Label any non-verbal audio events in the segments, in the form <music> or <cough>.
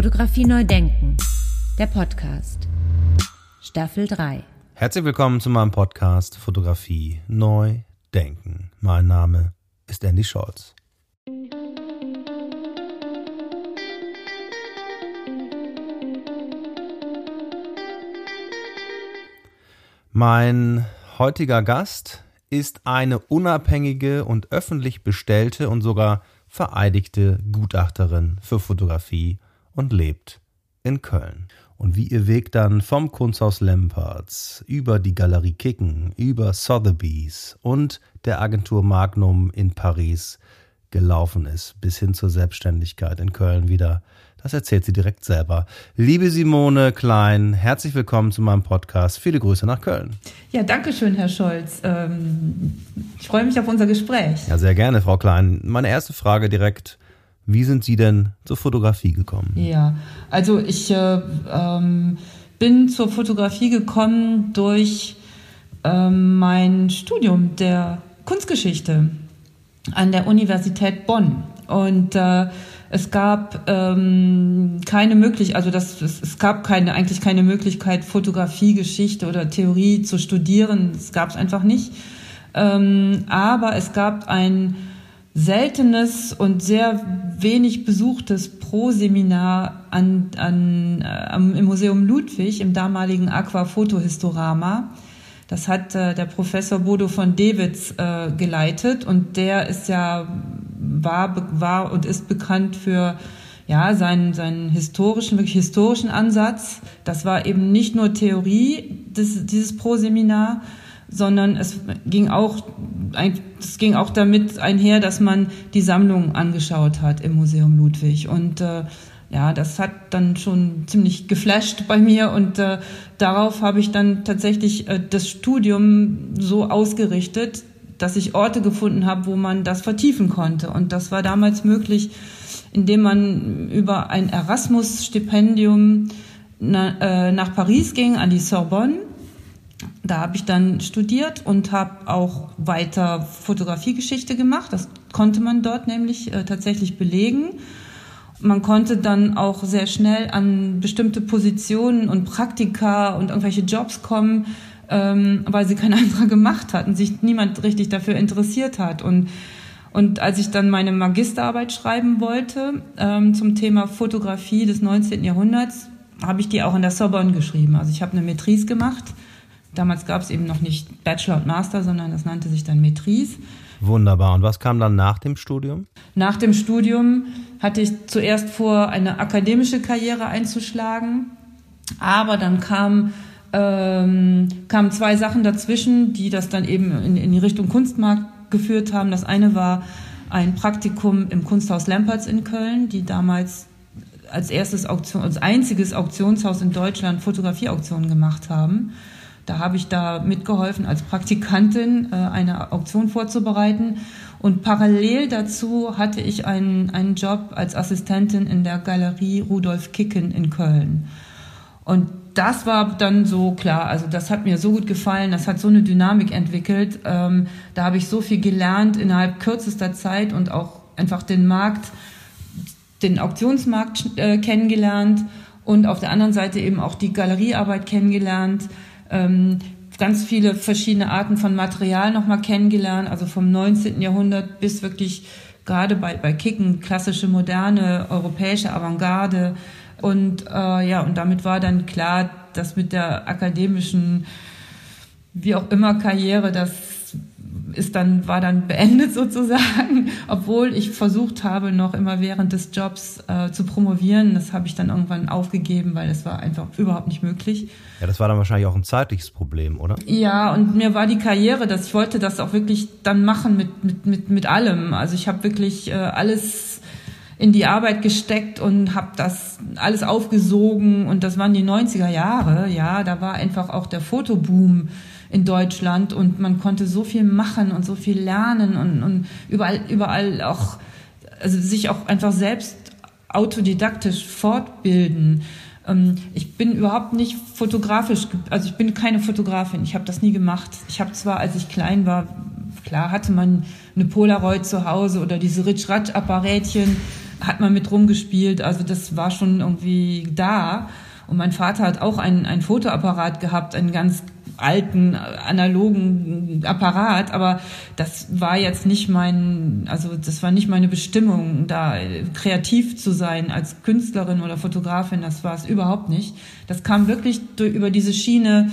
Fotografie neu denken. Der Podcast. Staffel 3. Herzlich willkommen zu meinem Podcast Fotografie neu denken. Mein Name ist Andy Scholz. Mein heutiger Gast ist eine unabhängige und öffentlich bestellte und sogar vereidigte Gutachterin für Fotografie und lebt in Köln. Und wie ihr Weg dann vom Kunsthaus Lempertz über die Galerie Kicken, über Sotheby's und der Agentur Magnum in Paris gelaufen ist, bis hin zur Selbstständigkeit in Köln wieder das erzählt sie direkt selber. Liebe Simone Klein, herzlich willkommen zu meinem Podcast. Viele Grüße nach Köln. Ja, danke schön, Herr Scholz. Ähm, ich freue mich auf unser Gespräch. Ja, sehr gerne, Frau Klein. Meine erste Frage direkt. Wie sind Sie denn zur Fotografie gekommen? Ja, also ich äh, ähm, bin zur Fotografie gekommen durch äh, mein Studium der Kunstgeschichte an der Universität Bonn. Und äh, es gab ähm, keine Möglichkeit, also das, es, es gab keine, eigentlich keine Möglichkeit, Fotografie, Geschichte oder Theorie zu studieren. Das gab es einfach nicht. Ähm, aber es gab ein seltenes und sehr wenig besuchtes Pro-Seminar an, an, äh, im Museum Ludwig, im damaligen Aqua-Fotohistorama. Das hat äh, der Professor Bodo von Dewitz äh, geleitet und der ist ja war, war und ist bekannt für ja, seinen, seinen historischen, wirklich historischen Ansatz. Das war eben nicht nur Theorie, des, dieses Pro-Seminar, sondern es ging auch, es ging auch damit einher, dass man die Sammlung angeschaut hat im Museum Ludwig. Und äh, ja, das hat dann schon ziemlich geflasht bei mir und äh, darauf habe ich dann tatsächlich äh, das Studium so ausgerichtet, dass ich Orte gefunden habe, wo man das vertiefen konnte. Und das war damals möglich, indem man über ein Erasmus-Stipendium na, äh, nach Paris ging, an die Sorbonne. Da habe ich dann studiert und habe auch weiter Fotografiegeschichte gemacht. Das konnte man dort nämlich äh, tatsächlich belegen. Man konnte dann auch sehr schnell an bestimmte Positionen und Praktika und irgendwelche Jobs kommen, ähm, weil sie kein <laughs> anderer gemacht hat und sich niemand richtig dafür interessiert hat. Und, und als ich dann meine Magisterarbeit schreiben wollte ähm, zum Thema Fotografie des 19. Jahrhunderts, habe ich die auch in der Sorbonne geschrieben. Also ich habe eine Metrise gemacht. Damals gab es eben noch nicht Bachelor und Master, sondern das nannte sich dann Metrise. Wunderbar. Und was kam dann nach dem Studium? Nach dem Studium hatte ich zuerst vor, eine akademische Karriere einzuschlagen. Aber dann kam ähm, kamen zwei Sachen dazwischen, die das dann eben in, in die Richtung Kunstmarkt geführt haben. Das eine war ein Praktikum im Kunsthaus Lamperts in Köln, die damals als erstes Auktion, als einziges Auktionshaus in Deutschland Fotografieauktionen gemacht haben. Da habe ich da mitgeholfen, als Praktikantin äh, eine Auktion vorzubereiten. Und parallel dazu hatte ich einen, einen Job als Assistentin in der Galerie Rudolf Kicken in Köln. Und das war dann so klar, also das hat mir so gut gefallen, das hat so eine Dynamik entwickelt. Ähm, da habe ich so viel gelernt innerhalb kürzester Zeit und auch einfach den Markt, den Auktionsmarkt äh, kennengelernt und auf der anderen Seite eben auch die Galeriearbeit kennengelernt. Ähm, ganz viele verschiedene Arten von Material nochmal kennengelernt, also vom 19. Jahrhundert bis wirklich gerade bei, bei Kicken, klassische, moderne, europäische Avantgarde, und äh, ja, und damit war dann klar, dass mit der akademischen, wie auch immer, Karriere, das ist dann, war dann beendet <laughs> sozusagen, obwohl ich versucht habe, noch immer während des Jobs äh, zu promovieren. Das habe ich dann irgendwann aufgegeben, weil es war einfach überhaupt nicht möglich. Ja, das war dann wahrscheinlich auch ein zeitliches Problem, oder? Ja, und mir war die Karriere, dass ich wollte das auch wirklich dann machen mit, mit, mit, mit allem. Also ich habe wirklich äh, alles in die Arbeit gesteckt und habe das alles aufgesogen und das waren die 90er Jahre, ja, da war einfach auch der Fotoboom in Deutschland und man konnte so viel machen und so viel lernen und, und überall überall auch also sich auch einfach selbst autodidaktisch fortbilden. Ähm, ich bin überhaupt nicht fotografisch, also ich bin keine Fotografin, ich habe das nie gemacht. Ich habe zwar, als ich klein war, klar hatte man eine Polaroid zu Hause oder diese Ritsch-Ratsch-Apparätchen, hat man mit rumgespielt. Also das war schon irgendwie da. Und mein Vater hat auch einen, einen Fotoapparat gehabt, einen ganz alten analogen Apparat, aber das war jetzt nicht mein, also das war nicht meine Bestimmung, da kreativ zu sein als Künstlerin oder Fotografin, das war es überhaupt nicht. Das kam wirklich durch, über diese Schiene,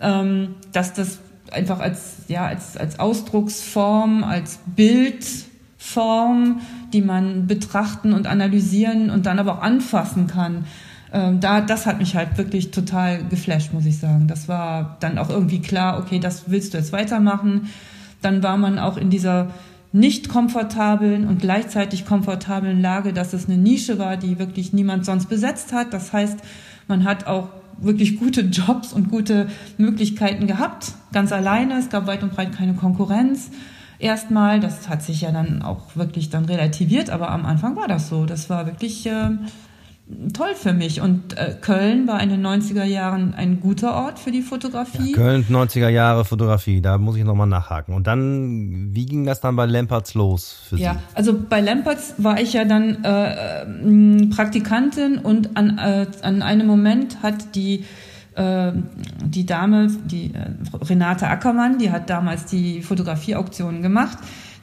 ähm, dass das einfach als, ja, als, als Ausdrucksform, als Bildform, die man betrachten und analysieren und dann aber auch anfassen kann, ähm, da, das hat mich halt wirklich total geflasht, muss ich sagen. Das war dann auch irgendwie klar, okay, das willst du jetzt weitermachen. Dann war man auch in dieser nicht komfortablen und gleichzeitig komfortablen Lage, dass es eine Nische war, die wirklich niemand sonst besetzt hat. Das heißt, man hat auch wirklich gute Jobs und gute Möglichkeiten gehabt, ganz alleine. Es gab weit und breit keine Konkurrenz. Erstmal, das hat sich ja dann auch wirklich dann relativiert, aber am Anfang war das so. Das war wirklich äh, toll für mich. Und äh, Köln war in den 90er Jahren ein guter Ort für die Fotografie. Ja, Köln, 90er Jahre Fotografie, da muss ich nochmal nachhaken. Und dann, wie ging das dann bei Lempertz los für Sie? Ja, also bei Lempertz war ich ja dann äh, äh Praktikantin und an, äh, an einem Moment hat die äh, die Dame, die äh, Renate Ackermann, die hat damals die Fotografieauktionen gemacht,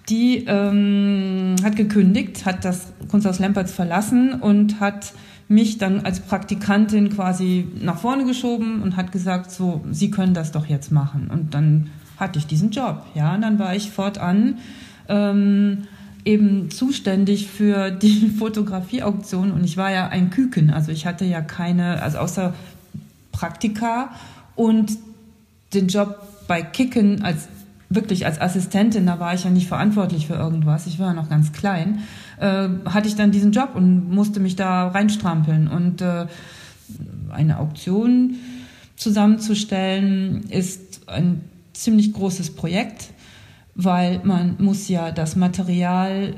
die ähm, hat gekündigt, hat das Kunsthaus Lempertz verlassen und hat mich dann als Praktikantin quasi nach vorne geschoben und hat gesagt, so, Sie können das doch jetzt machen. Und dann hatte ich diesen Job, ja, und dann war ich fortan ähm, eben zuständig für die <laughs> Fotografieauktion. Und ich war ja ein Küken, also ich hatte ja keine, also außer Praktika und den Job bei Kicken als wirklich als Assistentin, da war ich ja nicht verantwortlich für irgendwas, ich war ja noch ganz klein, äh, hatte ich dann diesen Job und musste mich da reinstrampeln. Und äh, eine Auktion zusammenzustellen ist ein ziemlich großes Projekt, weil man muss ja das Material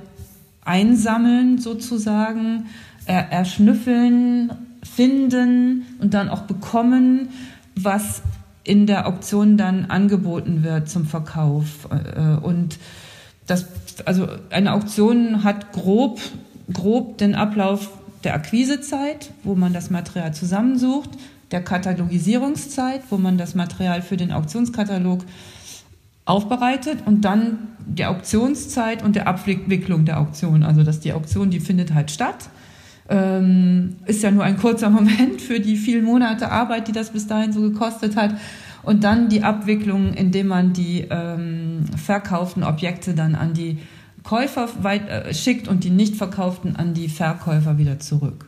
einsammeln sozusagen, er, erschnüffeln, finden und dann auch bekommen, was in der Auktion dann angeboten wird zum Verkauf. Äh, und das, also eine Auktion hat grob, grob den Ablauf der Akquisezeit, wo man das Material zusammensucht, der Katalogisierungszeit, wo man das Material für den Auktionskatalog aufbereitet und dann die Auktionszeit und der Abwicklung der Auktion. Also dass die Auktion, die findet halt statt. Ähm, ist ja nur ein kurzer <laughs> Moment für die vielen Monate Arbeit, die das bis dahin so gekostet hat. Und dann die Abwicklung, indem man die ähm, verkauften Objekte dann an die Käufer weit, äh, schickt und die nicht verkauften an die Verkäufer wieder zurück.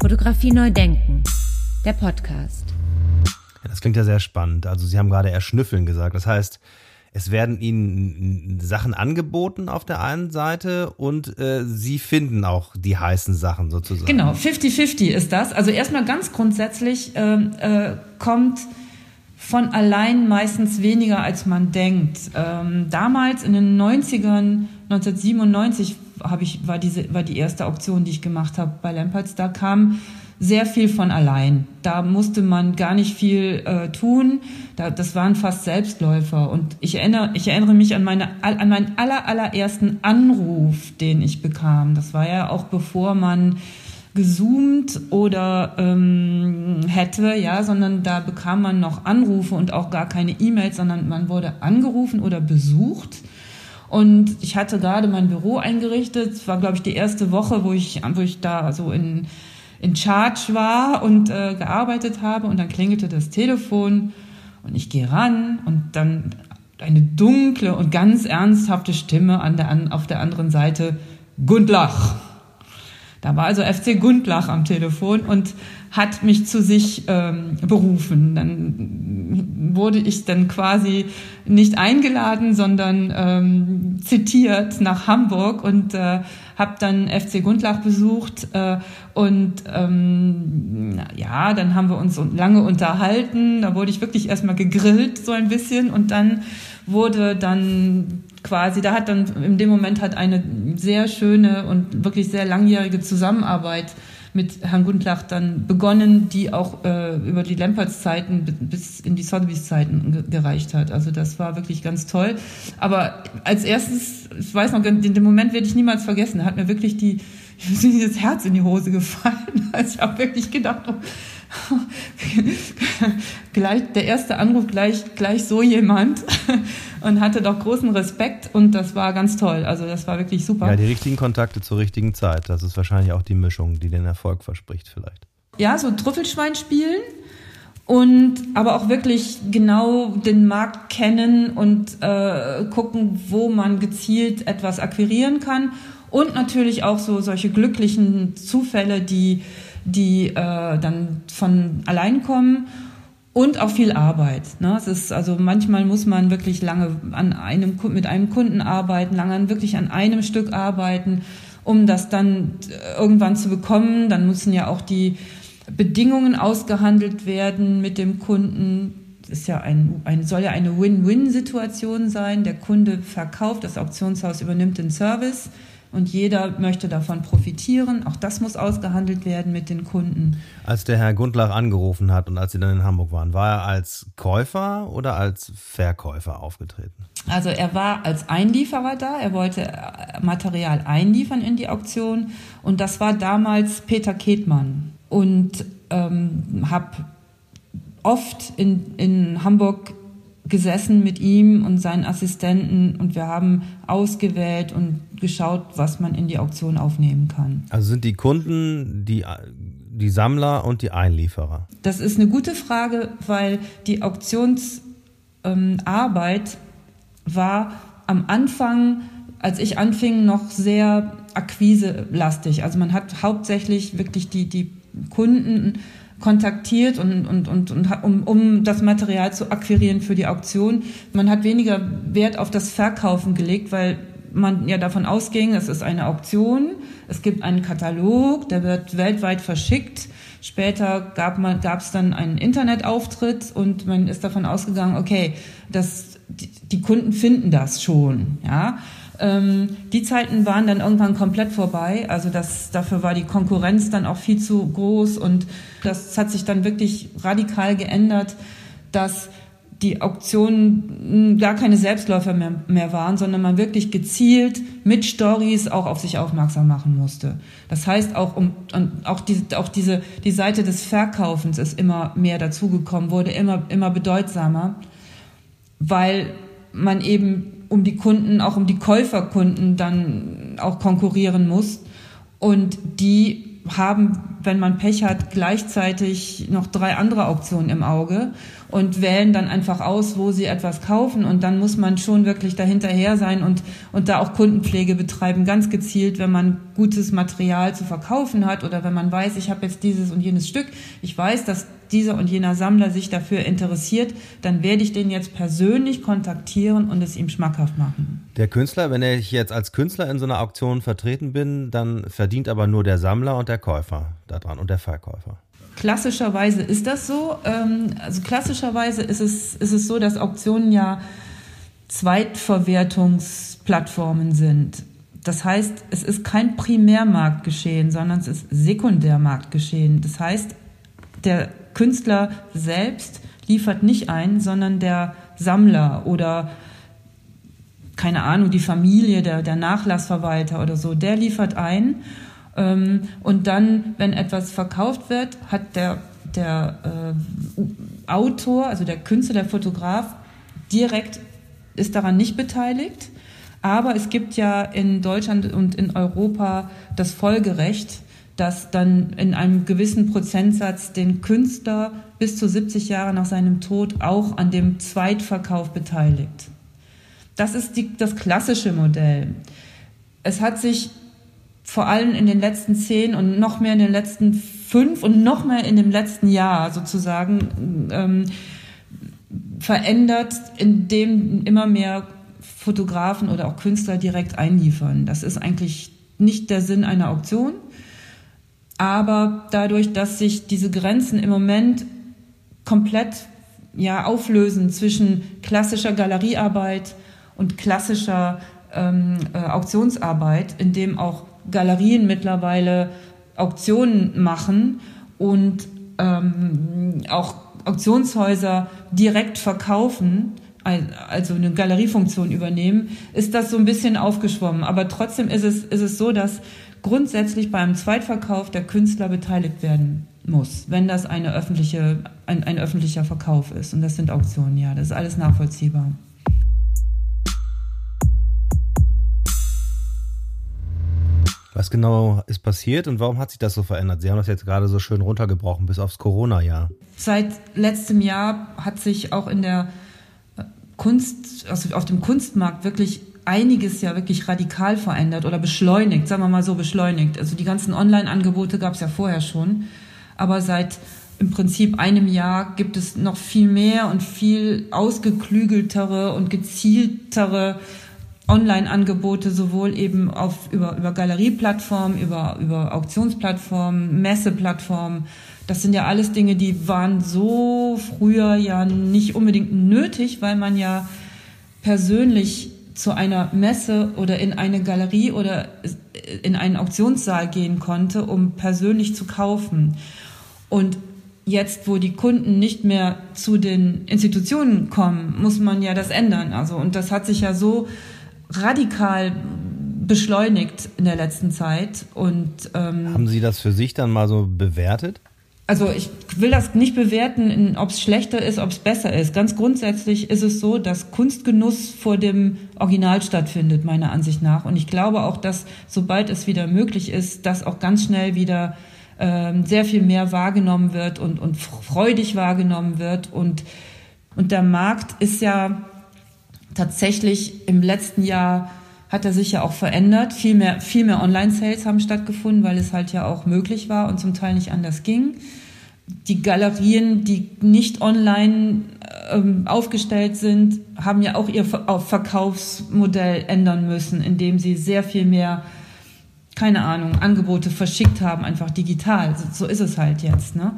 Fotografie neu denken. Der Podcast. Ja, das klingt ja sehr spannend. Also Sie haben gerade erschnüffeln gesagt. Das heißt, es werden ihnen Sachen angeboten auf der einen Seite und äh, sie finden auch die heißen Sachen sozusagen. Genau, 50-50 ist das. Also erstmal ganz grundsätzlich ähm, äh, kommt von allein meistens weniger, als man denkt. Ähm, damals in den 90ern, 1997 habe ich, war, diese, war die erste Auktion, die ich gemacht habe bei Lamperts, da kam sehr viel von allein. Da musste man gar nicht viel äh, tun. Da, das waren fast Selbstläufer. Und ich erinnere, ich erinnere mich an, meine, an meinen aller, allerersten Anruf, den ich bekam. Das war ja auch bevor man gezoomt oder ähm, hätte, ja, sondern da bekam man noch Anrufe und auch gar keine E-Mails, sondern man wurde angerufen oder besucht. Und ich hatte gerade mein Büro eingerichtet. Es war, glaube ich, die erste Woche, wo ich, wo ich da so in in Charge war und äh, gearbeitet habe und dann klingelte das Telefon und ich gehe ran und dann eine dunkle und ganz ernsthafte Stimme an der, an, auf der anderen Seite, Gundlach. Da war also FC Gundlach am Telefon und hat mich zu sich ähm, berufen. Dann wurde ich dann quasi nicht eingeladen, sondern ähm, zitiert nach Hamburg und äh, habe dann FC Gundlach besucht äh, und ähm, ja, dann haben wir uns lange unterhalten. Da wurde ich wirklich erstmal gegrillt so ein bisschen und dann wurde dann quasi, da hat dann in dem Moment hat eine sehr schöne und wirklich sehr langjährige Zusammenarbeit mit Herrn Gundlach dann begonnen, die auch äh, über die Lemperts-Zeiten bis in die Sotheby's-Zeiten gereicht hat. Also das war wirklich ganz toll. Aber als erstes, ich weiß noch, den, den Moment werde ich niemals vergessen, hat mir wirklich die, <laughs> das Herz in die Hose gefallen. <laughs> Also ich habe wirklich gedacht, oh, <laughs> gleich, der erste Anruf gleich, gleich so jemand <laughs> und hatte doch großen Respekt und das war ganz toll. Also das war wirklich super. Ja, die richtigen Kontakte zur richtigen Zeit. Das ist wahrscheinlich auch die Mischung, die den Erfolg verspricht vielleicht. Ja, so Trüffelschwein spielen und aber auch wirklich genau den Markt kennen und äh, gucken, wo man gezielt etwas akquirieren kann und natürlich auch so solche glücklichen Zufälle, die die äh, dann von allein kommen und auch viel Arbeit. Ne? Es ist also manchmal muss man wirklich lange an einem mit einem Kunden arbeiten, lange wirklich an einem Stück arbeiten, um das dann irgendwann zu bekommen. Dann müssen ja auch die Bedingungen ausgehandelt werden mit dem Kunden. Das ist ja ein, ein soll ja eine Win-Win-Situation sein. Der Kunde verkauft, das Auktionshaus übernimmt den Service und jeder möchte davon profitieren. Auch das muss ausgehandelt werden mit den Kunden. Als der Herr Gundlach angerufen hat und als Sie dann in Hamburg waren, war er als Käufer oder als Verkäufer aufgetreten? Also er war als Einlieferer da. Er wollte äh, Material einliefern in die Auktion und das war damals Peter Ketmann und ähm, habe oft in, in Hamburg gesessen mit ihm und seinen Assistenten und wir haben ausgewählt und geschaut, was man in die Auktion aufnehmen kann. Also sind die Kunden die, die Sammler und die Einlieferer? Das ist eine gute Frage, weil die Auktionsarbeit ähm, war am Anfang, als ich anfing, noch sehr akquiselastig. Also man hat hauptsächlich wirklich die, die Kunden kontaktiert und, und, und, und um, um das Material zu akquirieren für die Auktion. Man hat weniger Wert auf das Verkaufen gelegt, weil man ja davon ausging, es ist eine Auktion, es gibt einen Katalog, der wird weltweit verschickt. Später gab es dann einen Internetauftritt und man ist davon ausgegangen, okay, das, die, die Kunden finden das schon, ja. Ähm, die Zeiten waren dann irgendwann komplett vorbei. Also das, dafür war die Konkurrenz dann auch viel zu groß und das hat sich dann wirklich radikal geändert, dass die Auktionen gar keine Selbstläufer mehr, mehr waren, sondern man wirklich gezielt mit Stories auch auf sich aufmerksam machen musste. Das heißt, auch um auch diese auch diese die Seite des Verkaufens ist immer mehr dazugekommen, wurde immer immer bedeutsamer, weil man eben um die Kunden, auch um die Käuferkunden dann auch konkurrieren muss und die haben, wenn man Pech hat, gleichzeitig noch drei andere Auktionen im Auge und wählen dann einfach aus, wo sie etwas kaufen. Und dann muss man schon wirklich dahinterher sein und, und da auch Kundenpflege betreiben, ganz gezielt, wenn man gutes Material zu verkaufen hat oder wenn man weiß, ich habe jetzt dieses und jenes Stück. Ich weiß, dass dieser und jener Sammler sich dafür interessiert, dann werde ich den jetzt persönlich kontaktieren und es ihm schmackhaft machen. Der Künstler, wenn ich jetzt als Künstler in so einer Auktion vertreten bin, dann verdient aber nur der Sammler und der Käufer daran und der Verkäufer. Klassischerweise ist das so. Ähm, also klassischerweise ist es, ist es so, dass Auktionen ja Zweitverwertungsplattformen sind. Das heißt, es ist kein Primärmarktgeschehen, sondern es ist Sekundärmarktgeschehen. Das heißt, der Künstler selbst liefert nicht ein, sondern der Sammler oder keine Ahnung, die Familie, der, der Nachlassverwalter oder so, der liefert ein ähm, und dann, wenn etwas verkauft wird, hat der, der äh, Autor, also der Künstler, der Fotograf, direkt ist daran nicht beteiligt. Aber es gibt ja in Deutschland und in Europa das Folgerecht, das dann in einem gewissen Prozentsatz den Künstler bis zu 70 Jahre nach seinem Tod auch an dem Zweitverkauf beteiligt. Das ist die, das klassische Modell. Es hat sich vor allem in den letzten zehn und noch mehr in den letzten fünf und noch mehr in dem letzten Jahr sozusagen ähm, verändert, indem immer mehr Fotografen oder auch Künstler direkt einliefern. Das ist eigentlich nicht der Sinn einer Auktion, aber dadurch, dass sich diese Grenzen im Moment komplett ja, auflösen zwischen klassischer Galeriearbeit und klassischer ähm, äh, Auktionsarbeit, in dem auch Galerien mittlerweile Auktionen machen und ähm, auch Auktionshäuser direkt verkaufen, also eine Galeriefunktion übernehmen, ist das so ein bisschen aufgeschwommen. Aber trotzdem ist es, ist es so, dass grundsätzlich beim Zweitverkauf der Künstler beteiligt werden muss, wenn das eine öffentliche, ein, ein öffentlicher Verkauf ist. Und das sind Auktionen, ja, das ist alles nachvollziehbar. Was genau ist passiert und warum hat sich das so verändert? Sie haben das jetzt gerade so schön runtergebrochen bis aufs Corona-Jahr. Seit letztem Jahr hat sich auch in der äh, Kunst, also auf dem Kunstmarkt wirklich einiges ja wirklich radikal verändert oder beschleunigt, sagen wir mal so beschleunigt. Also die ganzen Online-Angebote gab es ja vorher schon, aber seit im Prinzip einem Jahr gibt es noch viel mehr und viel ausgeklügeltere und gezieltere Online-Angebote, sowohl eben auf, über, über Galerieplattformen, über, über Auktionsplattformen, Messeplattformen. Das sind ja alles Dinge, die waren so früher ja nicht unbedingt nötig, weil man ja persönlich zu einer Messe oder in eine Galerie oder in einen Auktionssaal gehen konnte, um persönlich zu kaufen. Und jetzt, wo die Kunden nicht mehr zu den Institutionen kommen, muss man ja das ändern. Also, und das hat sich ja so radikal beschleunigt in der letzten Zeit. Und, ähm, Haben Sie das für sich dann mal so bewertet? Also ich will das nicht bewerten, ob es schlechter ist, ob es besser ist. Ganz grundsätzlich ist es so, dass Kunstgenuss vor dem Original stattfindet, meiner Ansicht nach. Und ich glaube auch, dass sobald es wieder möglich ist, das auch ganz schnell wieder ähm, sehr viel mehr wahrgenommen wird und, und freudig wahrgenommen wird. Und, und der Markt ist ja tatsächlich im letzten Jahr hat er sich ja auch verändert. Viel mehr, viel mehr Online-Sales haben stattgefunden, weil es halt ja auch möglich war und zum Teil nicht anders ging die Galerien, die nicht online ähm, aufgestellt sind, haben ja auch ihr Verkaufsmodell ändern müssen, indem sie sehr viel mehr, keine Ahnung, Angebote verschickt haben, einfach digital. So, so ist es halt jetzt. Ne?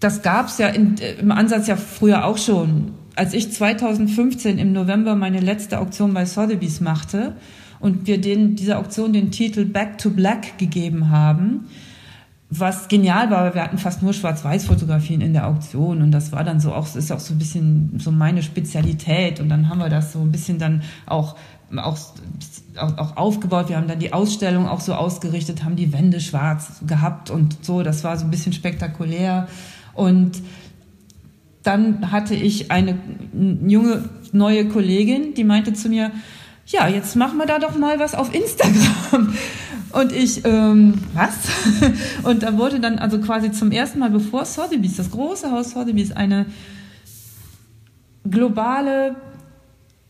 Das gab es ja in, im Ansatz ja früher auch schon. Als ich 2015 im November meine letzte Auktion bei Sotheby's machte und wir den, dieser Auktion den Titel Back to Black gegeben haben, was genial war, wir hatten fast nur Schwarz-Weiß-Fotografien in der Auktion und das war dann so auch, ist auch so ein bisschen so meine Spezialität und dann haben wir das so ein bisschen dann auch, auch, auch aufgebaut. Wir haben dann die Ausstellung auch so ausgerichtet, haben die Wände schwarz gehabt und so, das war so ein bisschen spektakulär und dann hatte ich eine junge neue Kollegin, die meinte zu mir, ja, jetzt machen wir da doch mal was auf Instagram. Und ich, ähm, was? <laughs> Und da wurde dann also quasi zum ersten Mal, bevor Sotheby's, das große Haus Sotheby's, eine globale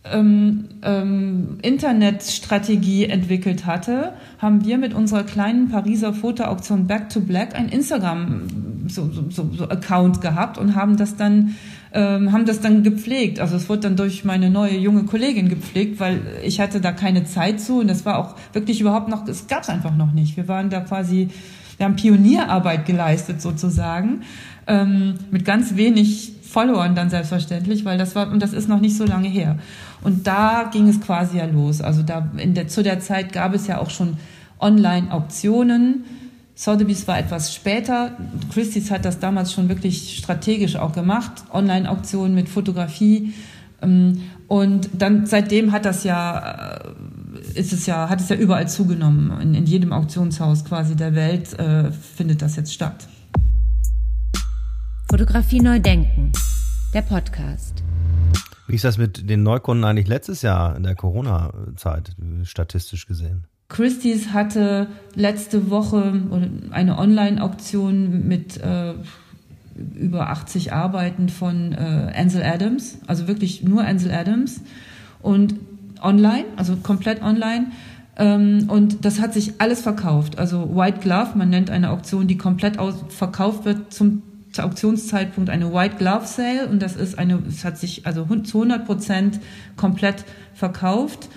ähm, ähm, Internetstrategie entwickelt hatte, haben wir mit unserer kleinen Pariser Fotoauktion Back to Black ein Instagram so, so, so, so Account gehabt und haben das dann ähm, haben das dann gepflegt. Also es wurde dann durch meine neue junge Kollegin gepflegt, weil ich hatte da keine Zeit zu und das war auch wirklich überhaupt noch, es gab es einfach noch nicht. Wir waren da quasi, wir haben Pionierarbeit geleistet sozusagen, ähm, mit ganz wenig Followern dann selbstverständlich, weil das war, und das ist noch nicht so lange her. Und da ging es quasi ja los. Also da in der, zu der Zeit gab es ja auch schon Online-Auktionen, Sotheby's war etwas später. Christie's hat das damals schon wirklich strategisch auch gemacht. Online-Auktionen mit Fotografie. Ähm, und dann seitdem hat das ja, äh, ist es ja, hat es ja überall zugenommen. In, in jedem Auktionshaus quasi der Welt äh, findet das jetzt statt. Fotografie neu denken. Der Podcast. Wie ist das mit den Neukunden eigentlich letztes Jahr in der Corona-Zeit statistisch gesehen? Christie's hatte letzte Woche eine Online-Auktion mit äh, über 80 Arbeiten von äh, Ansel Adams, also wirklich nur Ansel Adams und online, also komplett online. Ähm, und das hat sich alles verkauft. Also White Glove, man nennt eine Auktion, die komplett aus, verkauft wird zum Auktionszeitpunkt eine White Glove Sale und das ist eine, es hat sich also zu 100 Prozent komplett verkauft.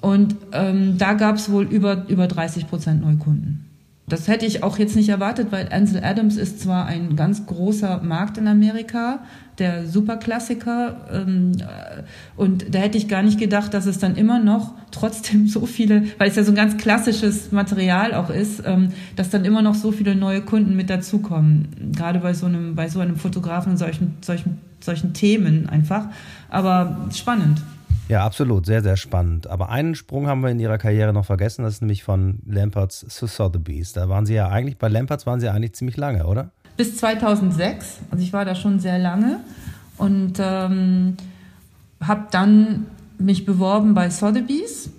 Und ähm, da gab es wohl über, über 30 Prozent Neukunden. Das hätte ich auch jetzt nicht erwartet, weil Ansel Adams ist zwar ein ganz großer Markt in Amerika, der Superklassiker, ähm, äh, und da hätte ich gar nicht gedacht, dass es dann immer noch trotzdem <laughs> so viele, weil es ja so ein ganz klassisches Material auch ist, ähm, dass dann immer noch so viele neue Kunden mit dazukommen. Gerade bei so einem, bei so einem Fotografen und solchen, solchen, solchen Themen einfach. Aber spannend. Ja, absolut. Sehr, sehr spannend. Aber einen Sprung haben wir in ihrer Karriere noch vergessen. Das ist nämlich von Lamperts zu Sotheby's. Da waren sie ja eigentlich, bei Lamperts waren sie eigentlich ziemlich lange, oder? Bis 2006. Also ich war da schon sehr lange und ähm, habe dann mich beworben bei Sotheby's.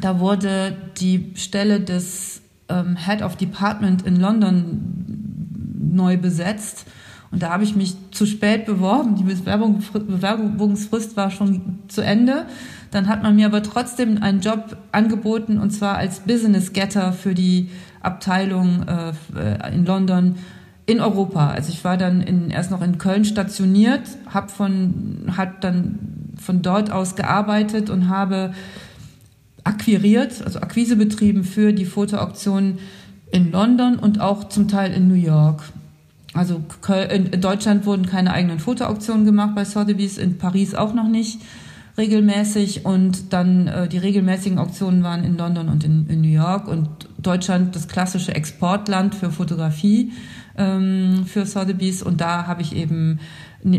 Da wurde die Stelle des ähm, Head of Department in London neu besetzt. Und da habe ich mich zu spät beworben. Die Bewerbung, Bewerbungsfrist war schon zu Ende. Dann hat man mir aber trotzdem einen Job angeboten und zwar als Business Getter für die Abteilung äh, in London in Europa. Also ich war dann in, erst noch in Köln stationiert, habe von hat dann von dort aus gearbeitet und habe akquiriert, also Akquise betrieben für die Fotoauktion in London und auch zum Teil in New York. Also in Deutschland wurden keine eigenen Fotoauktionen gemacht bei Sotheby's, in Paris auch noch nicht regelmäßig. Und dann äh, die regelmäßigen Auktionen waren in London und in, in, New York. Und Deutschland das klassische Exportland für Fotografie ähm, für Sotheby's. Und da habe ich eben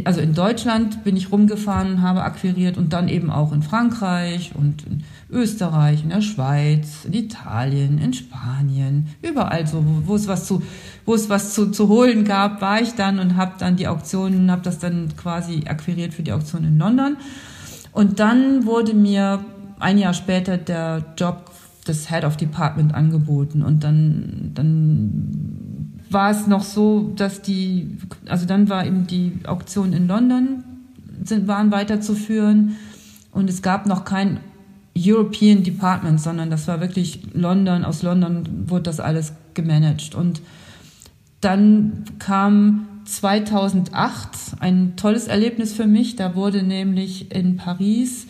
also in Deutschland bin ich rumgefahren, habe akquiriert und dann eben auch in Frankreich und in Österreich, in der Schweiz, in Italien, in Spanien, überall so, wo es was zu, wo es was zu, zu holen gab, war ich dann und habe dann die Auktionen, habe das dann quasi akquiriert für die Auktion in London. Und dann wurde mir ein Jahr später der Job des Head of Department angeboten und dann, dann war es noch so, dass die, also dann war eben die Auktion in London, sind, waren weiterzuführen und es gab noch kein European Department, sondern das war wirklich London, aus London wurde das alles gemanagt. Und dann kam 2008 ein tolles Erlebnis für mich. Da wurde nämlich in Paris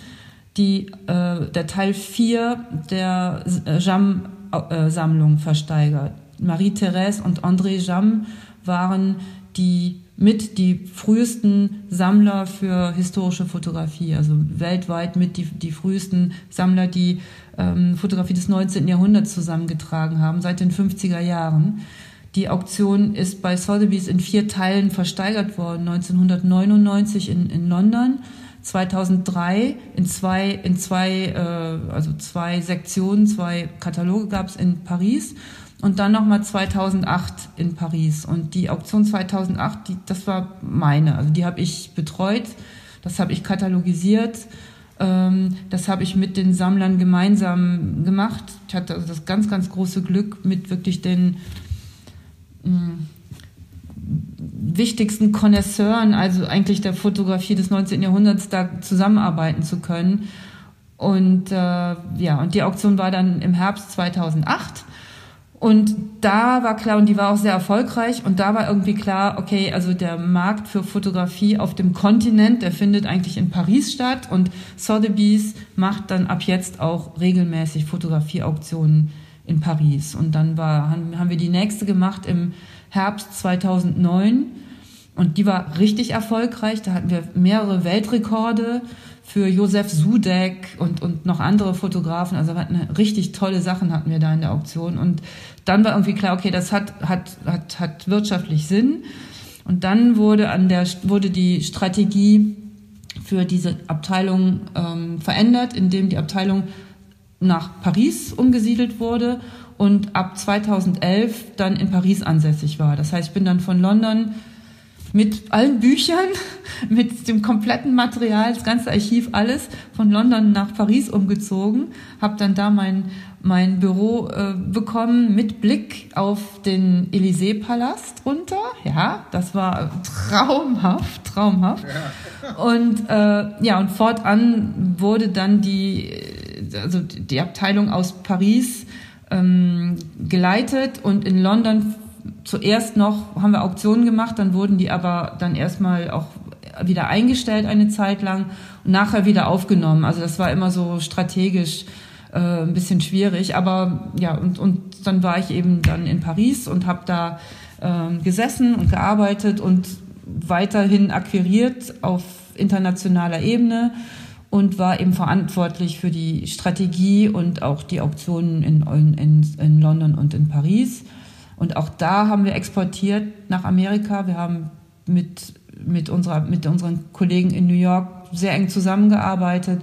die, äh, der Teil 4 der Jam-Sammlung versteigert. Marie-Thérèse und André Jam waren die mit die frühesten Sammler für historische Fotografie, also weltweit mit die, die frühesten Sammler, die ähm, Fotografie des 19. Jahrhunderts zusammengetragen haben, seit den 50er Jahren. Die Auktion ist bei Sotheby's in vier Teilen versteigert worden, 1999 in, in London, 2003 in zwei, in zwei, äh, also zwei Sektionen, zwei Kataloge gab es in Paris und dann nochmal 2008 in Paris. Und die Auktion 2008, die, das war meine. Also die habe ich betreut, das habe ich katalogisiert, ähm, das habe ich mit den Sammlern gemeinsam gemacht. Ich hatte also das ganz, ganz große Glück, mit wirklich den mh, mm, wichtigsten Connoisseuren, also eigentlich der Fotografie des 19. Jahrhunderts, da zusammenarbeiten zu können. Und äh, ja, und die Auktion war dann im Herbst 2008. Und da war klar, und die war auch sehr erfolgreich, und da war irgendwie klar, okay, also der Markt für Fotografie auf dem Kontinent, der findet eigentlich in Paris statt, und Sotheby's macht dann ab jetzt auch regelmäßig Fotografieauktionen in Paris. Und dann war, haben wir die nächste gemacht im Herbst 2009, und die war richtig erfolgreich, da hatten wir mehrere Weltrekorde, für Josef Sudek und, und noch andere Fotografen. Also hatten richtig tolle Sachen hatten wir da in der Auktion. Und dann war irgendwie klar, okay, das hat, hat, hat, hat wirtschaftlich Sinn. Und dann wurde an der, wurde die Strategie für diese Abteilung ähm, verändert, indem die Abteilung nach Paris umgesiedelt wurde und ab 2011 dann in Paris ansässig war. Das heißt, ich bin dann von London mit allen Büchern, <laughs> mit dem kompletten Material, das ganze Archiv, alles von London nach Paris umgezogen, habe dann da mein mein Büro äh, bekommen mit Blick auf den Élysée-Palast runter. Ja, das war traumhaft, traumhaft. Und äh, ja, und fortan wurde dann die, also die Abteilung aus Paris ähm, geleitet und in London zuerst noch haben wir Auktionen gemacht, dann wurden die aber dann erstmal auch wieder eingestellt eine Zeit lang und nachher wieder aufgenommen. Also das war immer so strategisch äh, ein bisschen schwierig, aber ja, und, und dann war ich eben dann in Paris und habe da äh, gesessen und gearbeitet und weiterhin akquiriert auf internationaler Ebene und war eben verantwortlich für die Strategie und auch die Auktionen in, in, in London und in Paris. Und auch da haben wir exportiert nach Amerika. Wir haben mit, mit, unserer, mit unseren Kollegen in New York sehr eng zusammengearbeitet.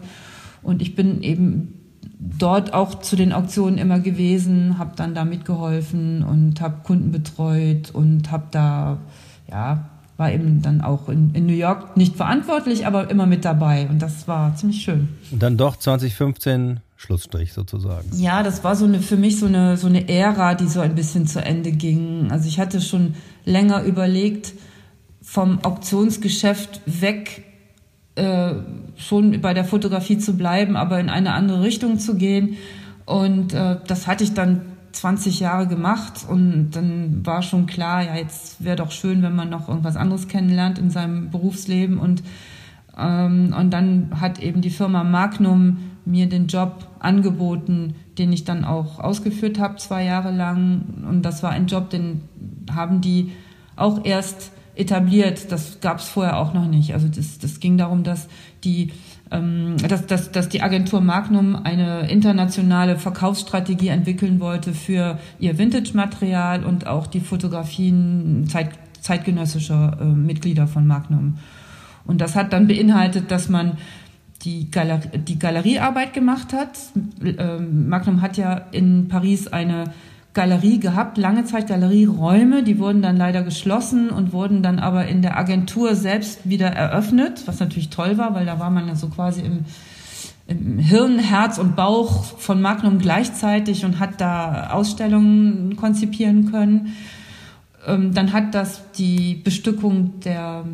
Und ich bin eben dort auch zu den Auktionen immer gewesen, habe dann da mitgeholfen und habe Kunden betreut und habe da ja war eben dann auch in, in New York nicht verantwortlich, aber immer mit dabei. Und das war ziemlich schön. Und dann doch 2015 Schlussstrich sozusagen. Ja, das war so eine, für mich so eine, so eine Ära, die so ein bisschen zu Ende ging. Also ich hatte schon länger überlegt, vom Auktionsgeschäft weg äh, schon bei der Fotografie zu bleiben, aber in eine andere Richtung zu gehen. Und äh, das hatte ich dann 20 Jahre gemacht und dann war schon klar, ja, jetzt wäre doch schön, wenn man noch irgendwas anderes kennenlernt in seinem Berufsleben und ähm, und dann hat eben die Firma Magnum mir den Job angeboten, den ich dann auch ausgeführt habe, zwei Jahre lang. Und das war ein Job, den haben die auch erst etabliert. Das gab es vorher auch noch nicht. Also das, das ging darum, dass die ähm, dass, dass, dass die Agentur Magnum eine internationale Verkaufsstrategie entwickeln wollte für ihr Vintage-Material und auch die Fotografien zeit, zeitgenössischer äh, Mitglieder von Magnum. Und das hat dann beinhaltet, dass man die, Galerie, die Galeriearbeit gemacht hat. Ähm, Magnum hat ja in Paris eine Galerie gehabt, lange Zeit Galerieräume, die wurden dann leider geschlossen und wurden dann aber in der Agentur selbst wieder eröffnet, was natürlich toll war, weil da war man ja so quasi im, im Hirn, Herz und Bauch von Magnum gleichzeitig und hat da Ausstellungen konzipieren können. Ähm, dann hat das die Bestückung der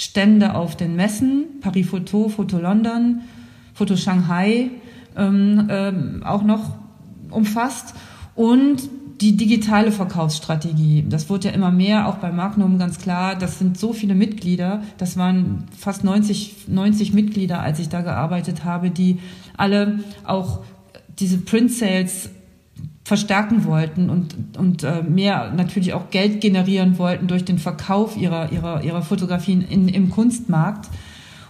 Stände auf den Messen, Paris Photo, Foto London, Foto Shanghai ähm, ähm, auch noch umfasst und die digitale Verkaufsstrategie. Das wurde ja immer mehr, auch bei Magnum ganz klar. Das sind so viele Mitglieder. Das waren fast 90, 90 Mitglieder, als ich da gearbeitet habe, die alle auch diese Print Sales verstärken wollten und, und äh, mehr natürlich auch Geld generieren wollten durch den Verkauf ihrer, ihrer, ihrer Fotografien in, im Kunstmarkt.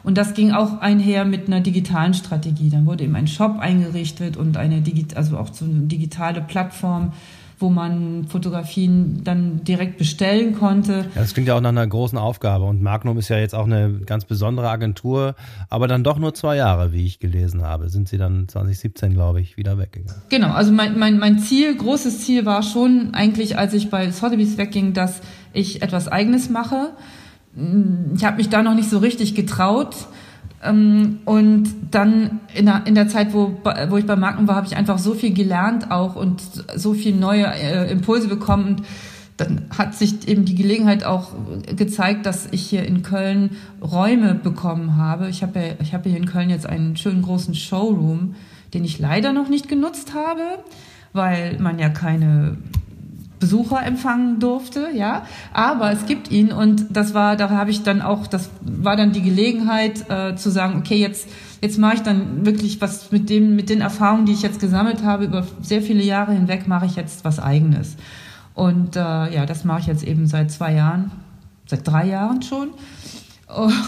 Und das ging auch einher mit einer digitalen Strategie. Dann wurde eben ein Shop eingerichtet und eine, also auch so eine digitale Plattform, wo man Fotografien dann direkt bestellen konnte. Ja, das klingt ja auch nach einer großen Aufgabe. Und Magnum ist ja jetzt auch eine ganz besondere Agentur, aber dann doch nur zwei Jahre, wie ich gelesen habe. Sind sie dann 2017, glaube ich, wieder weggegangen. Genau, also mein, mein, mein Ziel, großes Ziel war schon eigentlich, als ich bei Sotheby's wegging, dass ich etwas Eigenes mache. Ich habe mich da noch nicht so richtig getraut und dann in der, in der Zeit, wo, wo ich bei Marken war, habe ich einfach so viel gelernt auch und so viel neue äh, Impulse bekommen. Und dann hat sich eben die Gelegenheit auch gezeigt, dass ich hier in Köln Räume bekommen habe. Ich habe ja, ich habe hier in Köln jetzt einen schönen großen Showroom, den ich leider noch nicht genutzt habe, weil man ja keine Besucher empfangen durfte, ja. Aber es gibt ihn und das war, da habe ich dann auch, das war dann die Gelegenheit äh, zu sagen, okay, jetzt jetzt mache ich dann wirklich was mit dem, mit den Erfahrungen, die ich jetzt gesammelt habe über sehr viele Jahre hinweg, mache ich jetzt was Eigenes. Und äh, ja, das mache ich jetzt eben seit zwei Jahren, seit drei Jahren schon.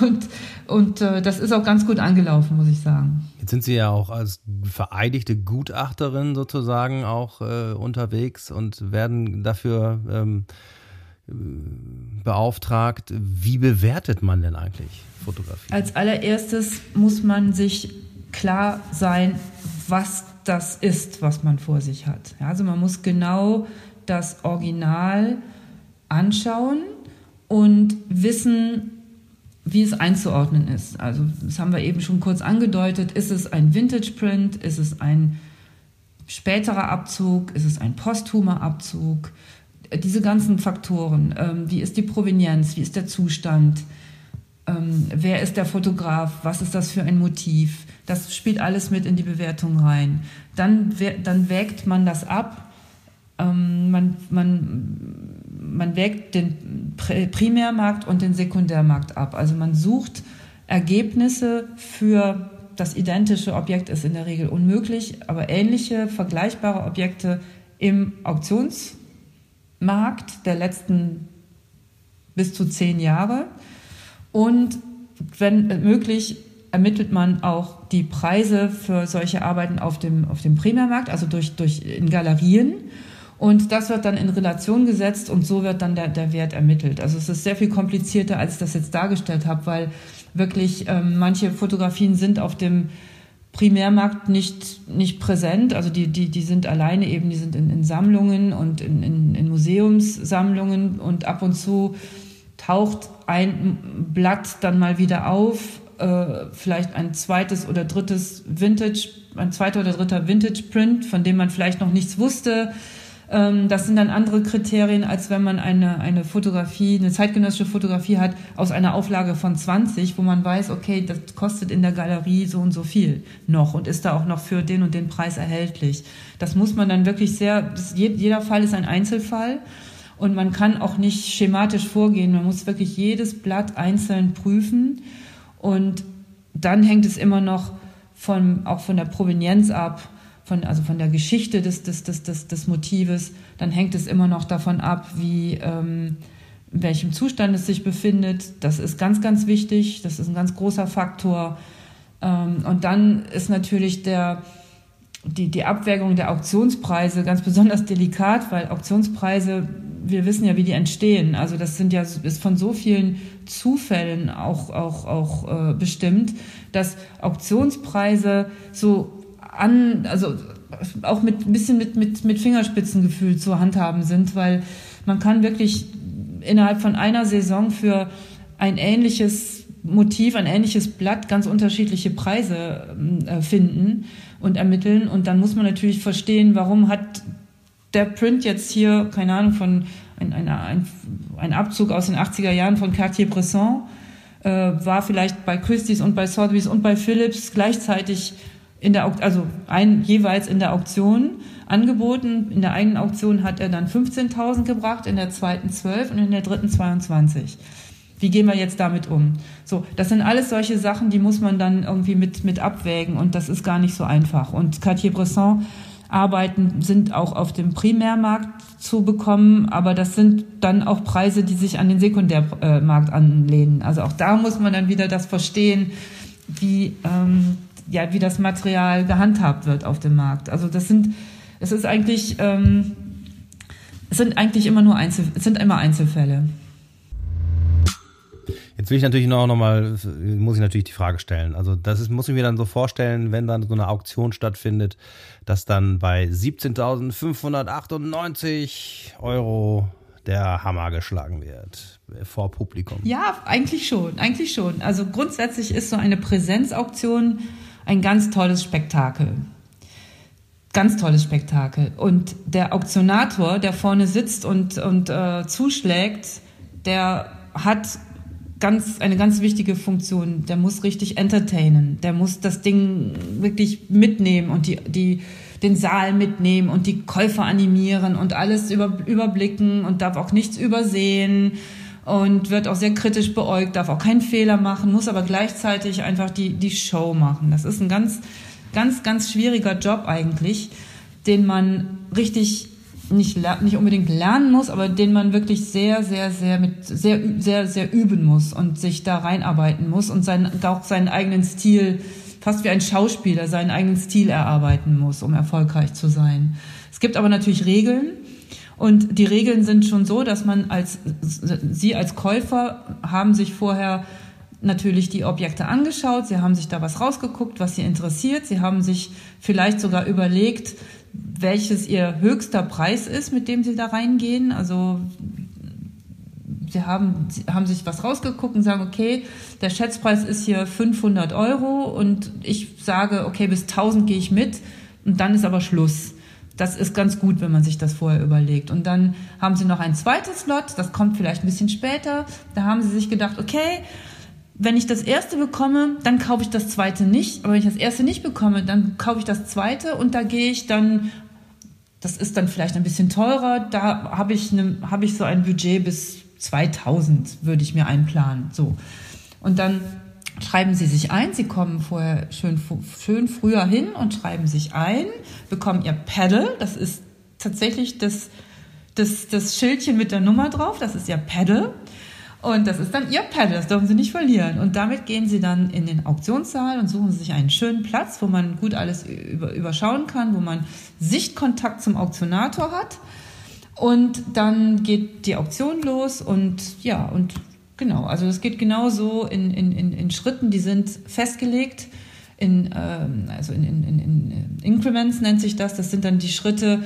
Und, und äh, das ist auch ganz gut angelaufen, muss ich sagen. Jetzt sind Sie ja auch als vereidigte Gutachterin sozusagen auch äh, unterwegs und werden dafür ähm, beauftragt. Wie bewertet man denn eigentlich Fotografie? Als allererstes muss man sich klar sein, was das ist, was man vor sich hat. Ja, also man muss genau das Original anschauen und wissen, wie es einzuordnen ist. Also das haben wir eben schon kurz angedeutet. Ist es ein Vintage Print? Ist es ein späterer Abzug? Ist es ein posthumer Abzug? Diese ganzen Faktoren. Ähm, wie ist die Provenienz? Wie ist der Zustand? Ähm, wer ist der Fotograf? Was ist das für ein Motiv? Das spielt alles mit in die Bewertung rein. Dann, dann wägt man das ab. Ähm, man, man man wägt den Primärmarkt und den Sekundärmarkt ab. Also man sucht Ergebnisse für das identische Objekt ist in der Regel unmöglich, aber ähnliche, vergleichbare Objekte im Auktionsmarkt der letzten bis zu zehn Jahre. Und wenn möglich, ermittelt man auch die Preise für solche Arbeiten auf dem, auf dem Primärmarkt, also durch, durch in Galerien. Und das wird dann in Relation gesetzt und so wird dann der, der Wert ermittelt. Also es ist sehr viel komplizierter, als ich das jetzt dargestellt habe, weil wirklich ähm, manche Fotografien sind auf dem Primärmarkt nicht, nicht präsent. Also die, die, die sind alleine eben, die sind in, in Sammlungen und in, in, in Museumssammlungen und ab und zu taucht ein Blatt dann mal wieder auf, äh, vielleicht ein zweites oder drittes Vintage, ein zweiter oder dritter Vintage Print, von dem man vielleicht noch nichts wusste. Ähm, das sind dann andere Kriterien, als wenn man eine, eine Fotografie, eine zeitgenössische Fotografie hat aus einer Auflage von 20, wo man weiß, okay, das kostet in der Galerie so und so viel noch und ist da auch noch für den und den Preis erhältlich. Das muss man dann wirklich sehr, das, jeder Fall ist ein Einzelfall. Und man kann auch nicht schematisch vorgehen. Man muss wirklich jedes Blatt einzeln prüfen. Und dann hängt es immer noch von, auch von der Provenienz ab von, also von der Geschichte des, des, des, des, des Motives, dann hängt es immer noch davon ab, wie, ähm, in welchem Zustand es sich befindet. Das ist ganz, ganz wichtig. Das ist ein ganz großer Faktor. Ähm, und dann ist natürlich der, die, die Abwägung der Auktionspreise ganz besonders delikat, weil Auktionspreise, wir wissen ja, wie die entstehen. Also das sind ja ist von so vielen Zufällen auch, auch, auch äh, bestimmt, dass Auktionspreise so an, also auch mit ein bisschen mit, mit, mit Fingerspitzengefühl zu handhaben sind, weil man kann wirklich innerhalb von einer Saison für ein ähnliches Motiv, ein ähnliches Blatt ganz unterschiedliche Preise äh, finden und ermitteln. Und dann muss man natürlich verstehen, warum hat der Print jetzt hier, keine Ahnung, von ein, ein, ein, ein Abzug aus den 80er Jahren von Cartier-Bresson, äh, war vielleicht bei Christie's und bei Sotheby's und bei Philips gleichzeitig in der, also ein, jeweils in der Auktion angeboten. In der einen Auktion hat er dann 15.000 gebracht, in der zweiten 12 und in der dritten 22. Wie gehen wir jetzt damit um? So, das sind alles solche Sachen, die muss man dann irgendwie mit, mit abwägen und das ist gar nicht so einfach. Und Cartier-Bresson Arbeiten sind auch auf dem Primärmarkt zu bekommen, aber das sind dann auch Preise, die sich an den Sekundärmarkt anlehnen. Also auch da muss man dann wieder das verstehen, wie, ähm, ja, wie das Material gehandhabt wird auf dem Markt. Also das sind, es ist eigentlich, ähm, es sind eigentlich immer nur Einzel, es sind immer Einzelfälle. Jetzt will ich natürlich noch, noch mal, muss ich natürlich die Frage stellen. Also das ist, muss ich mir dann so vorstellen, wenn dann so eine Auktion stattfindet, dass dann bei 17.598 Euro der Hammer geschlagen wird vor Publikum. Ja, eigentlich schon, eigentlich schon. Also grundsätzlich ist so eine Präsenzauktion ein ganz tolles Spektakel. Ganz tolles Spektakel. Und der Auktionator, der vorne sitzt und, und äh, zuschlägt, der hat ganz, eine ganz wichtige Funktion. Der muss richtig entertainen. Der muss das Ding wirklich mitnehmen und die, die, den Saal mitnehmen und die Käufer animieren und alles über, überblicken und darf auch nichts übersehen und wird auch sehr kritisch beäugt, darf auch keinen Fehler machen, muss aber gleichzeitig einfach die, die Show machen. Das ist ein ganz, ganz, ganz schwieriger Job eigentlich, den man richtig nicht, nicht unbedingt lernen muss, aber den man wirklich sehr, sehr, sehr mit sehr, sehr, sehr üben muss und sich da reinarbeiten muss und seinen, auch seinen eigenen Stil, fast wie ein Schauspieler, seinen eigenen Stil erarbeiten muss, um erfolgreich zu sein. Es gibt aber natürlich Regeln, und die Regeln sind schon so, dass man als, Sie als Käufer haben sich vorher natürlich die Objekte angeschaut, Sie haben sich da was rausgeguckt, was Sie interessiert, Sie haben sich vielleicht sogar überlegt, welches Ihr höchster Preis ist, mit dem Sie da reingehen. Also Sie haben, Sie haben sich was rausgeguckt und sagen, okay, der Schätzpreis ist hier 500 Euro und ich sage, okay, bis 1000 gehe ich mit und dann ist aber Schluss. Das ist ganz gut, wenn man sich das vorher überlegt. Und dann haben sie noch ein zweites Lot, das kommt vielleicht ein bisschen später. Da haben sie sich gedacht, okay, wenn ich das erste bekomme, dann kaufe ich das zweite nicht. Aber wenn ich das erste nicht bekomme, dann kaufe ich das zweite und da gehe ich dann, das ist dann vielleicht ein bisschen teurer, da habe ich, ne, habe ich so ein Budget bis 2000, würde ich mir einplanen. So. Und dann schreiben Sie sich ein. Sie kommen vorher schön, schön früher hin und schreiben sich ein, bekommen Ihr Pedal, das ist tatsächlich das, das, das Schildchen mit der Nummer drauf, das ist ja Pedal. Und das ist dann ihr Pedal, das dürfen sie nicht verlieren. Und damit gehen sie dann in den Auktionssaal und suchen sich einen schönen Platz, wo man gut alles über, überschauen kann, wo man Sichtkontakt zum Auktionator hat. Und dann geht die Auktion los und ja, und genau, also es geht genauso in, in, in, in Schritten, die sind festgelegt. In, ähm, also in, in, in Increments nennt sich das. Das sind dann die Schritte,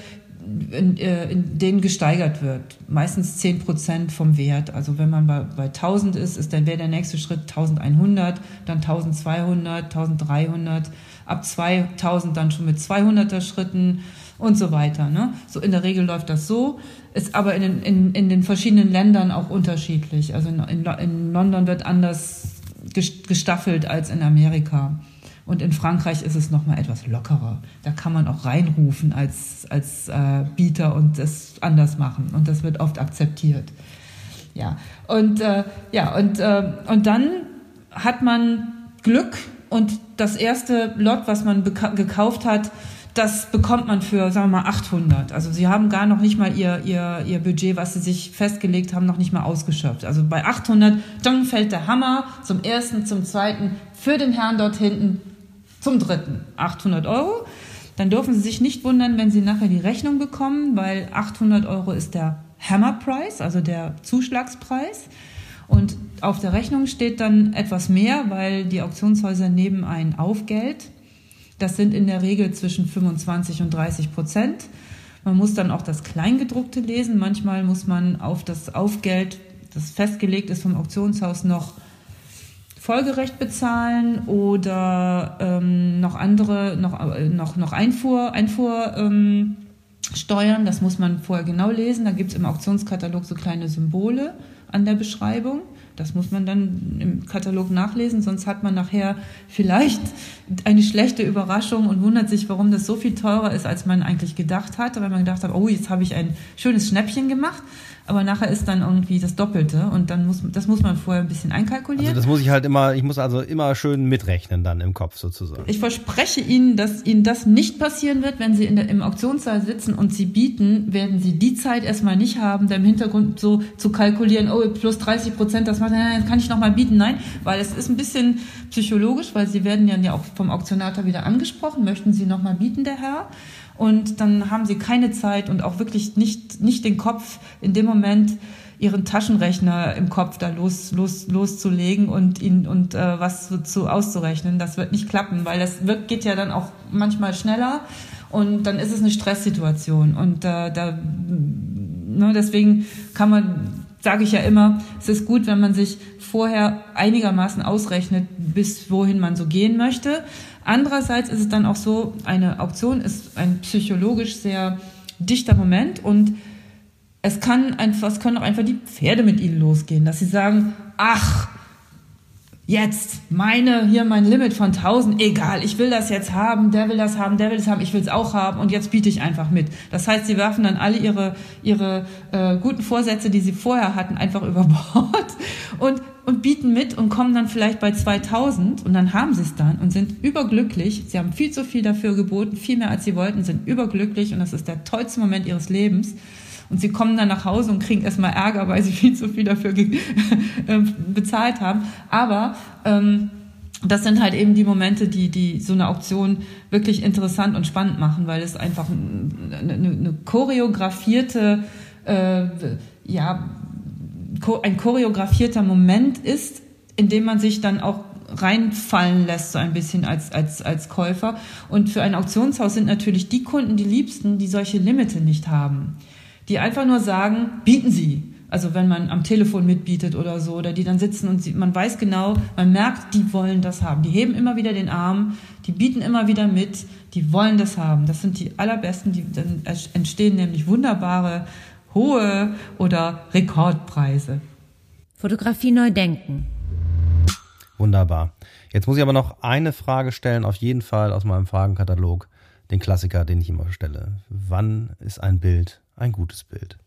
in, äh, in denen gesteigert wird. Meistens 10 Prozent vom Wert. Also wenn man bei, bei 1000 ist, ist dann wäre der nächste Schritt 1100, dann 1200, 1300, ab 2000 dann schon mit 200er Schritten und so weiter. Ne? So in der Regel läuft das so, ist aber in den, in, in den verschiedenen Ländern auch unterschiedlich. Also in, in, in London wird anders gestaffelt als in Amerika. Und in Frankreich ist es nochmal etwas lockerer. Da kann man auch reinrufen als, als äh, Bieter und das anders machen. Und das wird oft akzeptiert. Ja, und, äh, ja, und, äh, und dann hat man Glück und das erste Lot, was man gekauft hat, das bekommt man für, sagen wir mal, 800. Also sie haben gar noch nicht mal ihr, ihr, ihr Budget, was sie sich festgelegt haben, noch nicht mal ausgeschöpft. Also bei 800, dann fällt der Hammer zum ersten, zum zweiten, für den Herrn dort hinten, zum dritten 800 Euro. Dann dürfen Sie sich nicht wundern, wenn Sie nachher die Rechnung bekommen, weil 800 Euro ist der Hammer Price, also der Zuschlagspreis. Und auf der Rechnung steht dann etwas mehr, weil die Auktionshäuser nehmen ein Aufgeld. Das sind in der Regel zwischen 25 und 30 Prozent. Man muss dann auch das Kleingedruckte lesen. Manchmal muss man auf das Aufgeld, das festgelegt ist vom Auktionshaus, noch Folgerecht bezahlen oder ähm, noch andere, noch, äh, noch, noch Einfuhr, Einfuhr ähm. Das muss man vorher genau lesen. Da gibt es im Auktionskatalog so kleine Symbole an der Beschreibung. Das muss man dann im Katalog nachlesen, sonst hat man nachher vielleicht eine schlechte Überraschung und wundert sich, warum das so viel teurer ist, als man eigentlich gedacht hat, weil man gedacht hat, oh, jetzt habe ich ein schönes Schnäppchen gemacht aber nachher ist dann irgendwie das Doppelte und dann muss das muss man vorher ein bisschen einkalkulieren. Also das muss ich halt immer, ich muss also immer schön mitrechnen dann im Kopf sozusagen. Ich verspreche Ihnen, dass Ihnen das nicht passieren wird, wenn Sie in der, im Auktionssaal sitzen und Sie bieten, werden Sie die Zeit erstmal nicht haben, da im Hintergrund so zu kalkulieren, oh plus 30 Prozent, das macht, nein, kann ich noch mal bieten, nein, weil es ist ein bisschen psychologisch, weil Sie werden ja auch vom Auktionator wieder angesprochen, möchten Sie noch mal bieten, der Herr? Und dann haben sie keine Zeit und auch wirklich nicht, nicht den Kopf in dem Moment ihren Taschenrechner im Kopf da los, los, loszulegen und ihn und äh, was zu, zu auszurechnen. Das wird nicht klappen, weil das wird, geht ja dann auch manchmal schneller und dann ist es eine Stresssituation. Und äh, da ne, deswegen kann man, sage ich ja immer, es ist gut, wenn man sich vorher einigermaßen ausrechnet, bis wohin man so gehen möchte. Andererseits ist es dann auch so, eine Auktion ist ein psychologisch sehr dichter Moment und es kann einfach, es können auch einfach die Pferde mit ihnen losgehen, dass sie sagen, ach, jetzt meine hier mein Limit von 1000, egal, ich will das jetzt haben, der will das haben, der will das haben, ich will es auch haben und jetzt biete ich einfach mit. Das heißt, sie werfen dann alle ihre ihre äh, guten Vorsätze, die sie vorher hatten, einfach <laughs> über Bord und und bieten mit und kommen dann vielleicht bei 2000 und dann haben sie es dann und sind überglücklich. Sie haben viel zu viel dafür geboten, viel mehr als sie wollten, sind überglücklich und das ist der tollste Moment ihres Lebens. Und sie kommen dann nach Hause und kriegen erstmal Ärger, weil sie <laughs> viel zu viel dafür <laughs> ähm, bezahlt haben. Aber ähm, das sind halt eben die Momente, die, die so eine Auktion wirklich interessant und spannend machen, weil es einfach eine, eine choreografierte äh, ja, ein choreografierter Moment ist, in dem man sich dann auch reinfallen lässt, so ein bisschen als, als, als Käufer. Und für ein Auktionshaus sind natürlich die Kunden die liebsten, die solche Limite nicht haben. Die einfach nur sagen, bieten Sie. Also wenn man am Telefon mitbietet oder so, oder die dann sitzen und sie, man weiß genau, man merkt, die wollen das haben. Die heben immer wieder den Arm, die bieten immer wieder mit, die wollen das haben. Das sind die allerbesten, die, dann entstehen nämlich wunderbare hohe oder Rekordpreise. Fotografie neu denken. Wunderbar. Jetzt muss ich aber noch eine Frage stellen, auf jeden Fall aus meinem Fragenkatalog, den Klassiker, den ich immer stelle. Wann ist ein Bild ein gutes Bild?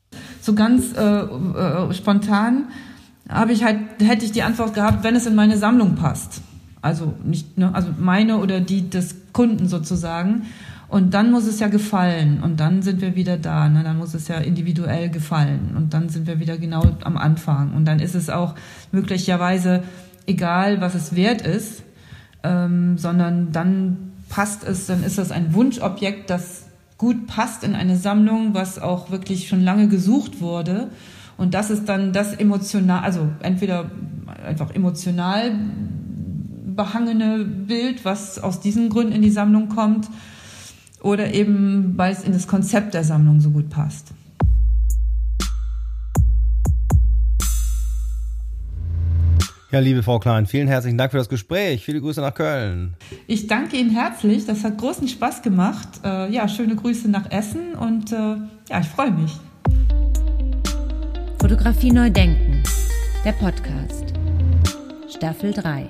So ganz äh, äh, spontan habe ich halt, hätte ich die Antwort gehabt, wenn es in meine Sammlung passt. Also nicht, ne, also meine oder die des Kunden sozusagen. Und dann muss es ja gefallen und dann sind wir wieder da. Ne? Dann muss es ja individuell gefallen und dann sind wir wieder genau am Anfang. Und dann ist es auch möglicherweise egal, was es wert ist, ähm, sondern dann passt es, dann ist das ein Wunschobjekt, das gut passt in eine Sammlung, was auch wirklich schon lange gesucht wurde. Und das ist dann das emotional, also entweder einfach emotional behangene Bild, was aus diesen Gründen in die Sammlung kommt oder eben, weil es in das Konzept der Sammlung so gut passt. Ja, liebe Frau Klein, vielen herzlichen Dank für das Gespräch. Viele Grüße nach Köln. Ich danke Ihnen herzlich. Das hat großen Spaß gemacht. Äh, ja, schöne Grüße nach Essen und äh, ja, ich freue mich. Fotografie neu denken. Der Podcast. Staffel 3.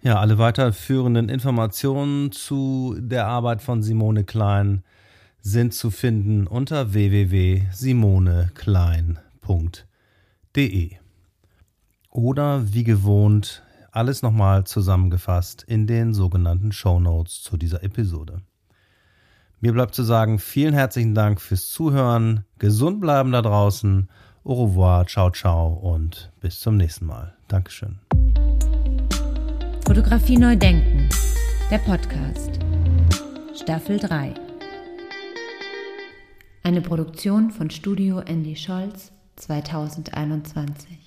Ja, alle weiterführenden Informationen zu der Arbeit von Simone Klein sind zu finden unter www.simoneklein.de. Oder wie gewohnt, alles nochmal zusammengefasst in den sogenannten Show Notes zu dieser Episode. Mir bleibt zu sagen, vielen herzlichen Dank fürs Zuhören, gesund bleiben da draußen, au revoir, ciao, ciao und bis zum nächsten Mal. Dankeschön. Fotografie neu denken. Der Podcast. Staffel 3. Eine Produktion von Studio Andy Scholz 2021.